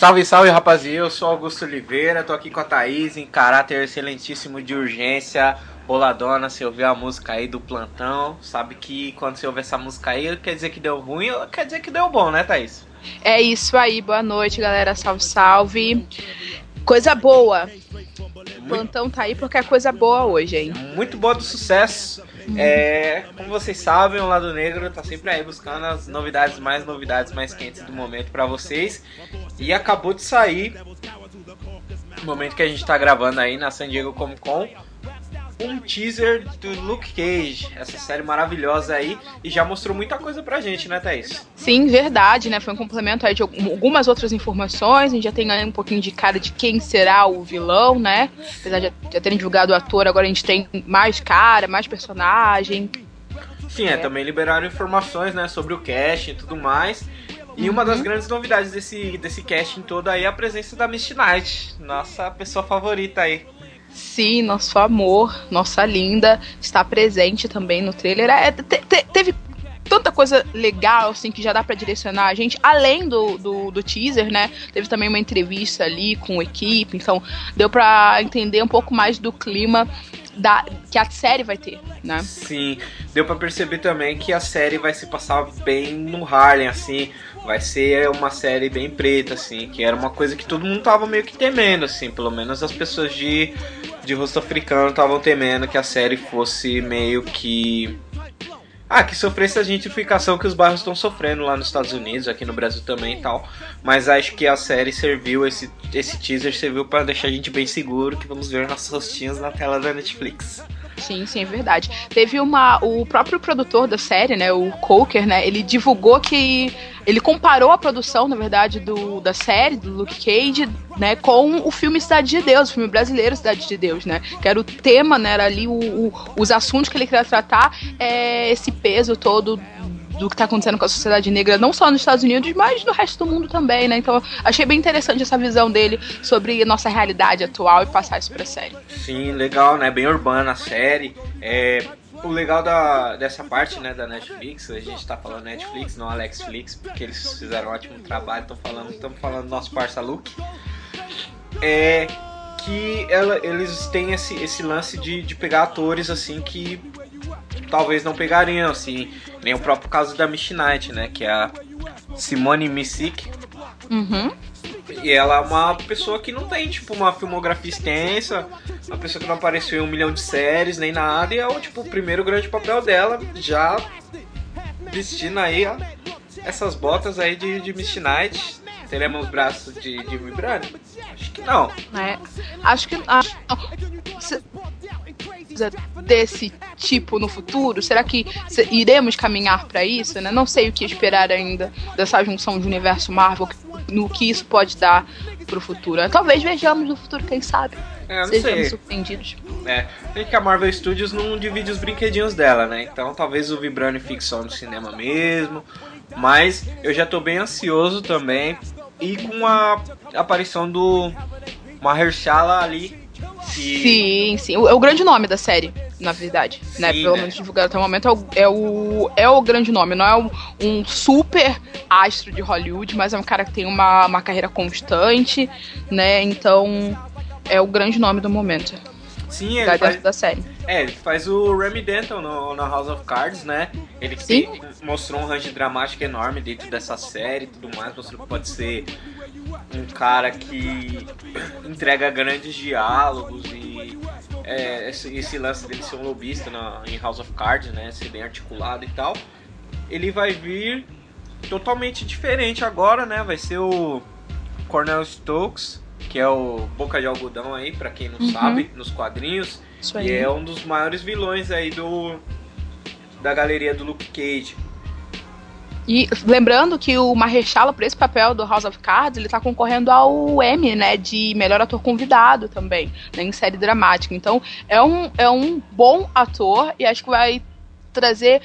Salve, salve rapaziada, eu sou Augusto Oliveira, tô aqui com a Thaís em caráter excelentíssimo de urgência. Boladona, se ouvir a música aí do plantão, sabe que quando você ouve essa música aí, quer dizer que deu ruim ou quer dizer que deu bom, né, Thaís? É isso aí, boa noite, galera. Salve, salve. Coisa boa. O plantão tá aí porque é coisa boa hoje, hein? Muito boa do sucesso. É, como vocês sabem, o Lado Negro tá sempre aí buscando as novidades, mais novidades mais quentes do momento para vocês. E acabou de sair, no momento que a gente tá gravando aí na San Diego Comic Con, um teaser do Luke Cage, essa série maravilhosa aí, e já mostrou muita coisa pra gente, né, Thaís? Sim, verdade, né? Foi um complemento aí de algumas outras informações. A gente já tem aí um pouquinho de cara de quem será o vilão, né? Apesar de já terem divulgado o ator, agora a gente tem mais cara, mais personagem. Sim, é, é também liberaram informações, né, sobre o cast e tudo mais. E uma das uhum. grandes novidades desse, desse casting todo aí é a presença da Misty Knight, nossa pessoa favorita aí. Sim, nosso amor, nossa linda, está presente também no trailer. É, te, te, teve tanta coisa legal, assim, que já dá para direcionar a gente, além do, do, do, teaser, né? Teve também uma entrevista ali com a equipe, então deu para entender um pouco mais do clima da, que a série vai ter, né? Sim, deu para perceber também que a série vai se passar bem no Harlem, assim, vai ser uma série bem preta, assim, que era uma coisa que todo mundo tava meio que temendo, assim, pelo menos as pessoas de, de rosto africano estavam temendo que a série fosse meio que ah, que sofresse a gentrificação que os bairros estão sofrendo lá nos Estados Unidos, aqui no Brasil também e tal. Mas acho que a série serviu, esse, esse teaser serviu para deixar a gente bem seguro que vamos ver nossos rostinhos na tela da Netflix. Sim, sim, é verdade. Teve uma. O próprio produtor da série, né? O Coker, né? Ele divulgou que ele comparou a produção, na verdade, do, da série, do Luke Cage, né, com o filme Cidade de Deus, o filme brasileiro Cidade de Deus, né? Que era o tema, né? Era ali o, o, os assuntos que ele queria tratar, é, esse peso todo do que está acontecendo com a sociedade negra, não só nos Estados Unidos, mas no resto do mundo também, né? Então achei bem interessante essa visão dele sobre nossa realidade atual e passar isso pra série. Sim, legal, né? Bem urbana a série. É, o legal da, dessa parte, né, da Netflix, a gente tá falando Netflix, não Alexflix, porque eles fizeram um ótimo trabalho, estão falando, estamos falando do nosso parça Luke. É que ela, eles têm esse, esse lance de, de pegar atores assim que talvez não pegariam, assim, nem o próprio caso da Miss Knight, né, que é a Simone Missick. Uhum. E ela é uma pessoa que não tem, tipo, uma filmografia extensa, uma pessoa que não apareceu em um milhão de séries, nem nada, e é o, tipo, o primeiro grande papel dela, já vestindo aí, ó, essas botas aí de, de Misty Knight. Teremos braços de, de Vibranium? Acho que não. É, acho que... Acho, desse tipo no futuro? Será que iremos caminhar para isso? Né? Não sei o que esperar ainda dessa junção de universo Marvel, no que isso pode dar pro futuro. Talvez vejamos no futuro, quem sabe. É, Sejamos sei. surpreendidos. É, tem que a Marvel Studios não divide os brinquedinhos dela, né? Então talvez o Vibranium fique só no cinema mesmo. Mas eu já tô bem ansioso também. E com a aparição do Mahershala ali Sim, sim. O, é o grande nome da série, na verdade. Sim, né? Pelo né? menos divulgado até o momento é o, é o, é o grande nome. Não é um, um, super astro de Hollywood, mas é um cara que tem uma, uma carreira constante, né? Então é o grande nome do momento. Sim, ele faz, da série. É, ele faz o Remy Denton no, no House of Cards, né? Ele tem, mostrou um range dramático enorme dentro dessa série e tudo mais, mostrou que pode ser um cara que entrega grandes diálogos e é, esse, esse, lance dele ser um lobista na, em House of Cards, né? Ser bem articulado e tal. Ele vai vir totalmente diferente agora, né? Vai ser o Cornel Stokes, que é o Boca de Algodão aí, para quem não uhum. sabe, nos quadrinhos. E é um dos maiores vilões aí do da galeria do Luke Cage. E lembrando que o Mahershala, por esse papel do House of Cards, ele tá concorrendo ao Emmy, né, de melhor ator convidado também, né, em série dramática. Então, é um, é um bom ator e acho que vai trazer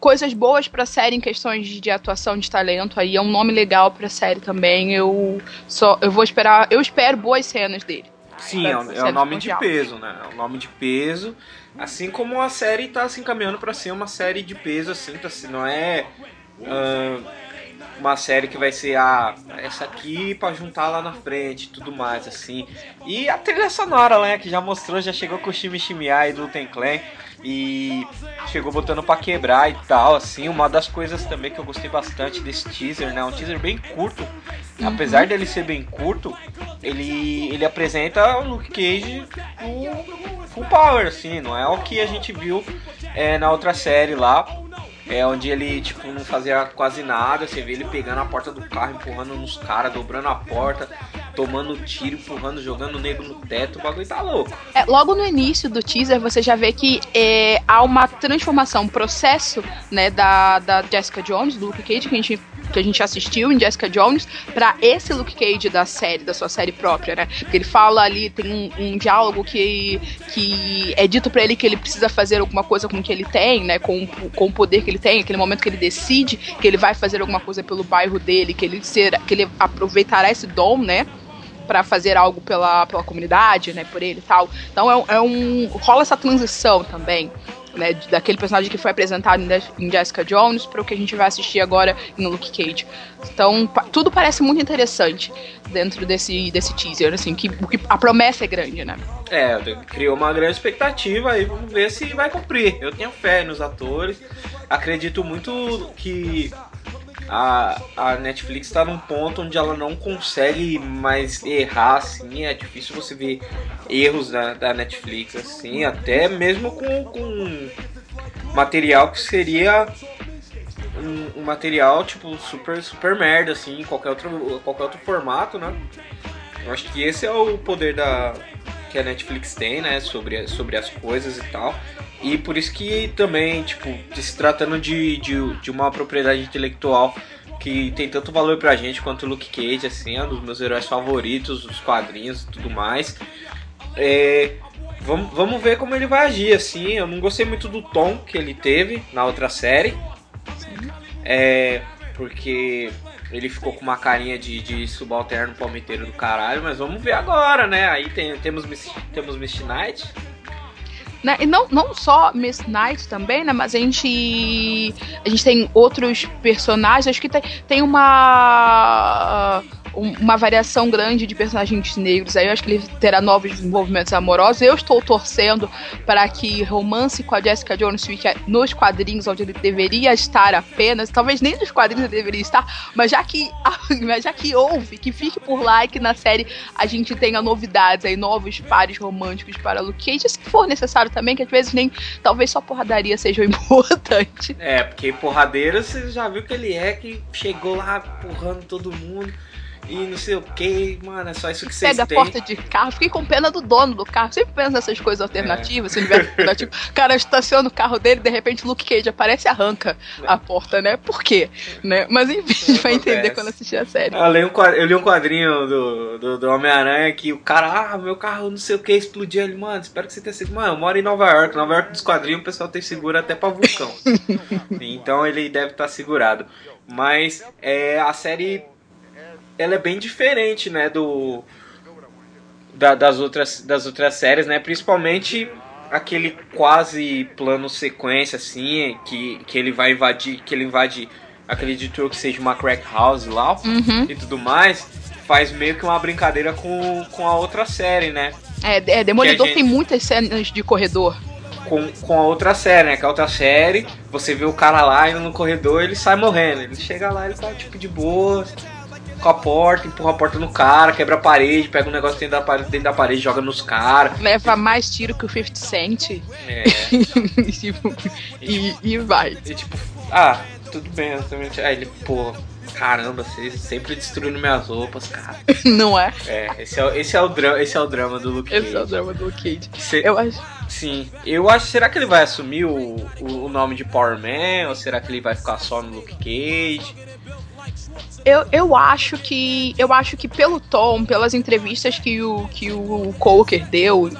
coisas boas pra série em questões de atuação de talento aí. É um nome legal pra série também. Eu só eu vou esperar, eu espero boas cenas dele. Sim, é, um, é um nome de peso, né? É um nome de peso. Assim como a série tá se encaminhando para ser uma série de peso, assim, tá, não é. Uh, uma série que vai ser a essa aqui para juntar lá na frente, tudo mais assim. E a trilha sonora, né, que já mostrou, já chegou com o Shimi aí do Ten Clan e chegou botando para quebrar e tal, assim. Uma das coisas também que eu gostei bastante desse teaser, né, um teaser bem curto. Uhum. Apesar dele ser bem curto, ele ele apresenta o Luke Cage full power, assim, não é o que a gente viu é, na outra série lá é onde ele, tipo, não fazia quase nada. Você vê ele pegando a porta do carro, empurrando nos caras, dobrando a porta, tomando tiro, empurrando, jogando o nego no teto. O bagulho tá louco. É, logo no início do teaser, você já vê que é, há uma transformação, um processo, né, da, da Jessica Jones, do Luke Cage, que a gente que a gente assistiu em Jessica Jones para esse Luke Cage da série, da sua série própria, né? Porque ele fala ali, tem um, um diálogo que, que é dito para ele que ele precisa fazer alguma coisa com o que ele tem, né? Com, com o poder que ele tem, aquele momento que ele decide que ele vai fazer alguma coisa pelo bairro dele, que ele, ser, que ele aproveitará esse dom, né? Para fazer algo pela, pela comunidade, né, por ele e tal. Então é, é um rola essa transição também né, daquele personagem que foi apresentado em Jessica Jones para o que a gente vai assistir agora em Luke Cage. Então, tudo parece muito interessante dentro desse, desse teaser, assim, que, que a promessa é grande, né? É, criou uma grande expectativa e vamos ver se vai cumprir. Eu tenho fé nos atores, acredito muito que a, a Netflix está num ponto onde ela não consegue mais errar, assim, é difícil você ver erros da, da Netflix, assim, até mesmo com, com material que seria um, um, material, tipo, super, super merda, assim, qualquer outro, qualquer outro formato, né? Eu acho que esse é o poder da que a Netflix tem, né, sobre, sobre as coisas e tal. E por isso que também, tipo, se tratando de, de, de uma propriedade intelectual que tem tanto valor pra gente quanto o Luke Cage, assim, é um dos meus heróis favoritos, dos quadrinhos e tudo mais. É, vamos, vamos ver como ele vai agir, assim. Eu não gostei muito do tom que ele teve na outra série. É, porque ele ficou com uma carinha de, de subalterno palmiteiro do caralho, mas vamos ver agora, né? Aí tem, temos, temos Misty Knight, né? E não, não só Miss Knight também, né? Mas a gente. A gente tem outros personagens. Acho que tem, tem uma uma variação grande de personagens negros. Aí eu acho que ele terá novos desenvolvimentos amorosos. Eu estou torcendo para que romance com a Jessica Jones fique nos quadrinhos, onde ele deveria estar apenas. Talvez nem nos quadrinhos ele deveria estar, mas já que, mas já que houve, que fique por lá e que na série a gente tenha novidades aí, novos pares românticos para Luke Cage, se for necessário também, que às vezes nem. Talvez só porradaria seja importante. É, porque porradeiro você já viu que ele é, que chegou lá empurrando todo mundo e não sei o que, mano, é só isso que vocês Pega têm. a porta de carro, fiquei com pena do dono do carro. Sempre penso nessas coisas alternativas, é. universo alternativo. O cara estaciona o carro dele, de repente Luke Cage aparece e arranca a porta, né? Por quê? Né? Mas enfim, a gente vai entender quando assistir a série. Eu li um quadrinho, li um quadrinho do, do, do Homem-Aranha que o cara, ah, meu carro não sei o que, explodiu ali, mano, espero que você tenha seguro. Mano, eu moro em Nova York, Nova York dos quadrinhos o pessoal tem seguro até pra vulcão. então ele deve estar tá segurado. Mas é, a série ela é bem diferente, né, do da, das outras das outras séries, né, principalmente aquele quase plano sequência assim, que, que ele vai invadir, que ele invade acredito que seja uma crack house lá uhum. e tudo mais, faz meio que uma brincadeira com, com a outra série, né? É, é Demolidor gente... tem muitas cenas de corredor. Com, com a outra série, né? Que a outra série, você vê o cara lá indo no corredor ele sai morrendo. Ele chega lá, ele tá tipo de boa, com a porta, empurra a porta no cara, quebra a parede, pega um negócio dentro da parede, dentro da parede joga nos caras. Leva mais tiro que o 50 Cent. É. e, tipo, e, e, vai. E tipo, ah, tudo bem, exatamente. Aí ele, pô, caramba, você sempre destruindo minhas roupas, cara. Não é? É, esse é, esse é, o, drama, esse é o drama do Luke Cage. Esse é o drama do Luke Cage. Cê, eu acho. Sim, eu acho. Será que ele vai assumir o, o, o nome de Power Man? Ou será que ele vai ficar só no Luke Cage? Eu, eu acho que eu acho que pelo tom, pelas entrevistas que o que o Coker deu,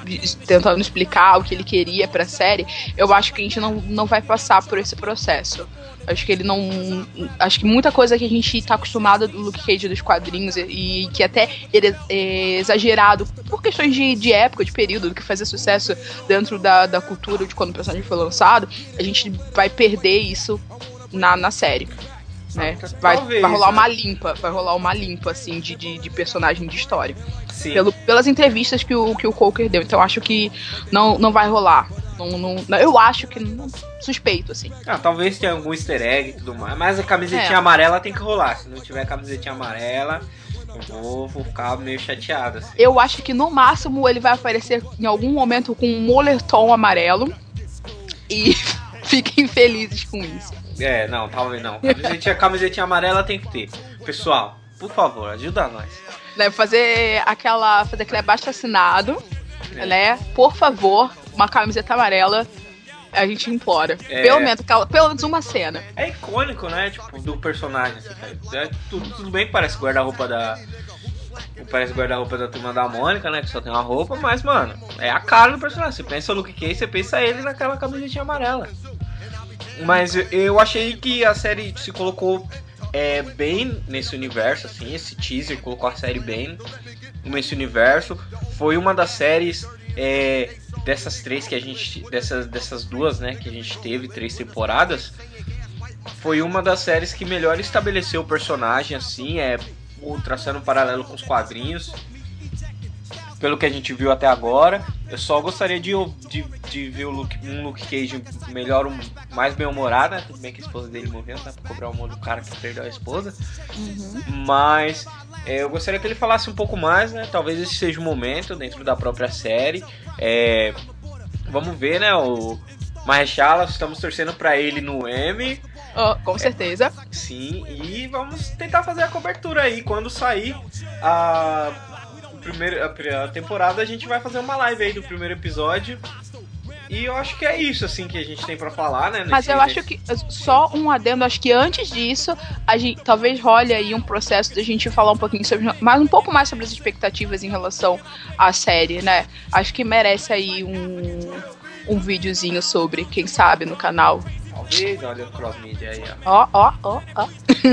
tentando explicar o que ele queria para a série, eu acho que a gente não, não vai passar por esse processo. Acho que ele não. Acho que muita coisa que a gente tá acostumado do Luke Cage dos quadrinhos e, e que até ele é exagerado por questões de, de época, de período, que fazia sucesso dentro da, da cultura de quando o personagem foi lançado, a gente vai perder isso na, na série. Né? Vai, Talvez, vai rolar né? uma limpa, vai rolar uma limpa, assim, de, de, de personagem de história. Sim. Pelo, pelas entrevistas que o, que o Coker deu. Então acho que não, não vai rolar. Não, não, eu acho que não, suspeito, assim. Ah, talvez tenha algum easter egg e tudo mais, mas a camisetinha é. amarela tem que rolar. Se não tiver camisetinha amarela, eu vou, vou ficar meio chateado. Assim. Eu acho que no máximo ele vai aparecer em algum momento com um moletom amarelo. E fiquem felizes com isso. É, não, talvez não. Camisetinha, camisetinha amarela tem que ter. Pessoal, por favor, ajuda nós. Né, fazer aquela. Fazer aquele abaixo assinado. É. Né? Por favor, uma camiseta amarela a gente implora. É... Pelo, menos, pelo menos uma cena. É icônico, né? Tipo, do personagem. Assim, é, tudo, tudo bem que parece guarda-roupa da. Parece guarda-roupa da turma da Mônica, né? Que só tem uma roupa, mas, mano, é a cara do personagem. Você pensa no Luke Cage, você pensa ele naquela camisetinha amarela. Mas eu achei que a série se colocou é, bem nesse universo, assim. Esse teaser colocou a série bem nesse universo. Foi uma das séries é, dessas três que a gente. Dessas, dessas duas, né? Que a gente teve, três temporadas. Foi uma das séries que melhor estabeleceu o personagem, assim, é traçando um paralelo com os quadrinhos. Pelo que a gente viu até agora. Eu só gostaria de, de, de ver o Luke, um Luke Cage melhor, um, mais bem-humorado, né? Tudo bem que a esposa dele morreu, dá pra cobrar o mundo do cara que perdeu a esposa. Uhum. Mas é, eu gostaria que ele falasse um pouco mais, né? Talvez esse seja o momento dentro da própria série. É, vamos ver, né? O Marrechala, estamos torcendo para ele no M. Oh, com certeza. É, sim, e vamos tentar fazer a cobertura aí. Quando sair a, primeira, a temporada, a gente vai fazer uma live aí do primeiro episódio e eu acho que é isso, assim, que a gente tem para falar, né? Mas eu acho que, só um adendo, acho que antes disso, a gente, talvez role aí um processo de a gente falar um pouquinho sobre, mais um pouco mais sobre as expectativas em relação à série, né? Acho que merece aí um, um videozinho sobre, quem sabe, no canal. Talvez, olha o cross media aí, ó. Ó, ó, ó, ó.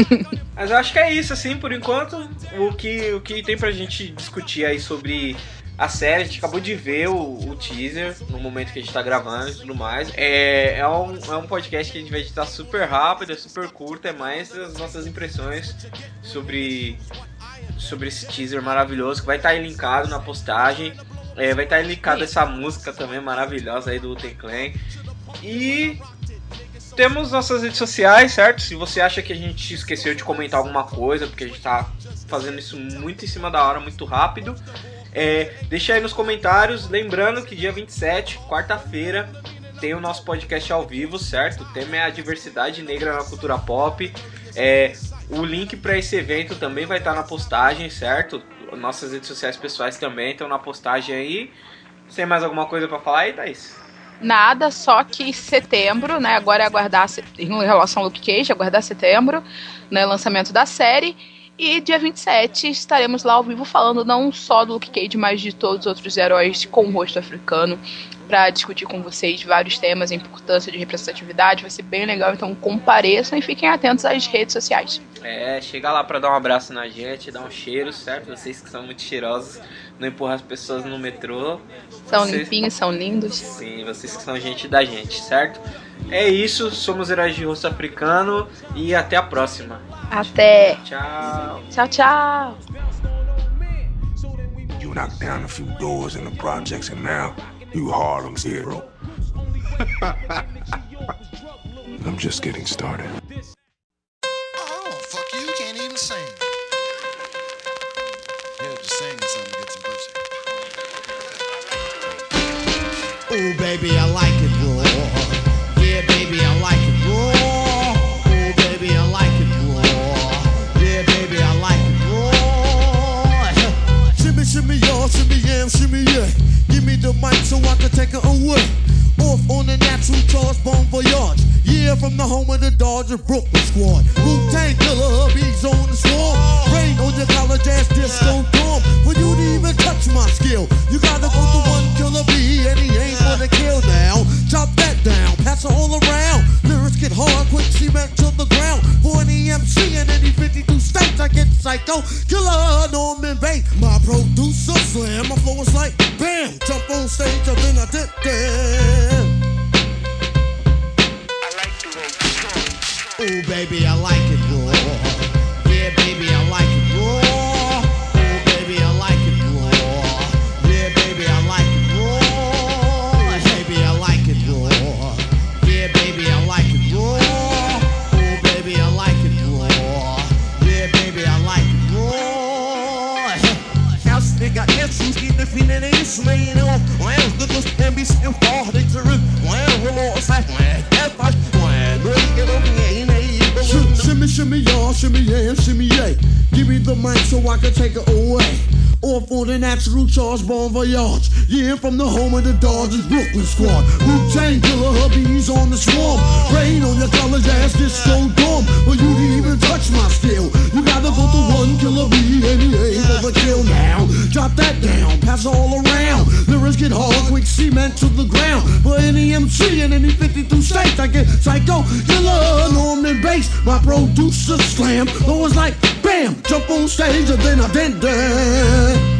Mas eu acho que é isso, assim, por enquanto, o que, o que tem pra gente discutir aí sobre a série, a gente acabou de ver o, o, teaser no momento que a gente tá gravando e tudo mais. É, é, um, é um podcast que a gente vai editar super rápido, é super curto, é mais as nossas impressões sobre, sobre esse teaser maravilhoso que vai estar tá linkado na postagem. É, vai estar tá linkado essa música também maravilhosa aí do Uten Clan. E temos nossas redes sociais, certo? Se você acha que a gente esqueceu de comentar alguma coisa, porque a gente tá fazendo isso muito em cima da hora, muito rápido. É, deixa aí nos comentários. Lembrando que dia 27, quarta-feira, tem o nosso podcast ao vivo, certo? O tema é a diversidade negra na cultura pop. É, o link para esse evento também vai estar na postagem, certo? Nossas redes sociais pessoais também estão na postagem aí. Tem mais alguma coisa para falar aí, Thaís? Nada, só que setembro, né? Agora é aguardar em relação ao Luke Cage, aguardar setembro, né? Lançamento da série. E dia 27 estaremos lá ao vivo falando não só do Luke Cage, mas de todos os outros heróis com o rosto africano para discutir com vocês vários temas, a importância de representatividade, vai ser bem legal, então compareçam e fiquem atentos às redes sociais. É, chega lá para dar um abraço na gente, dar um cheiro, certo? Vocês que são muito cheirosos, não empurrar as pessoas no metrô. São vocês... limpinhos, são lindos. Sim, vocês que são gente da gente, certo? É isso, somos Heróis de Rosto Africano e até a próxima. Até. Tchau. Tchau, tchau. You knocked down a few doors in the projects and now you Harlem's hero. I'm just getting started. Oh, fuck you, you can't even sing. Yeah, just sing something to get some pussy. Oh, baby, I like so I can take it away. Off on a natural charge, bon voyage. Yeah, from the home of the Dodger Brooklyn squad. Wu Tang killer, hubby's on the swarm. Rain on your college ass disco dorm. For you to even touch my skill, you gotta go to one killer B, and he ain't gonna kill now. Chop that down, pass it all around. Lyrics get hard, quick cement to the ground. For an EMC in any 52 states, I get psycho. Killer Norman Bates, my producer Natural charge, bon voyage. Yeah, from the home of the Dodgers, Brooklyn squad. Wu-Tang killer hubbies on the swarm. Rain on your college ass, just so dumb. But you didn't even touch my steel. You gotta go to one killer B and he ain't overkill now. Drop that down, pass all around. Lyrics get hard, quick cement to the ground. For any MC in any 52 states, I get psycho killer, Norman bass. My producer slam, though it's like bam, jump on stage and then I dent that.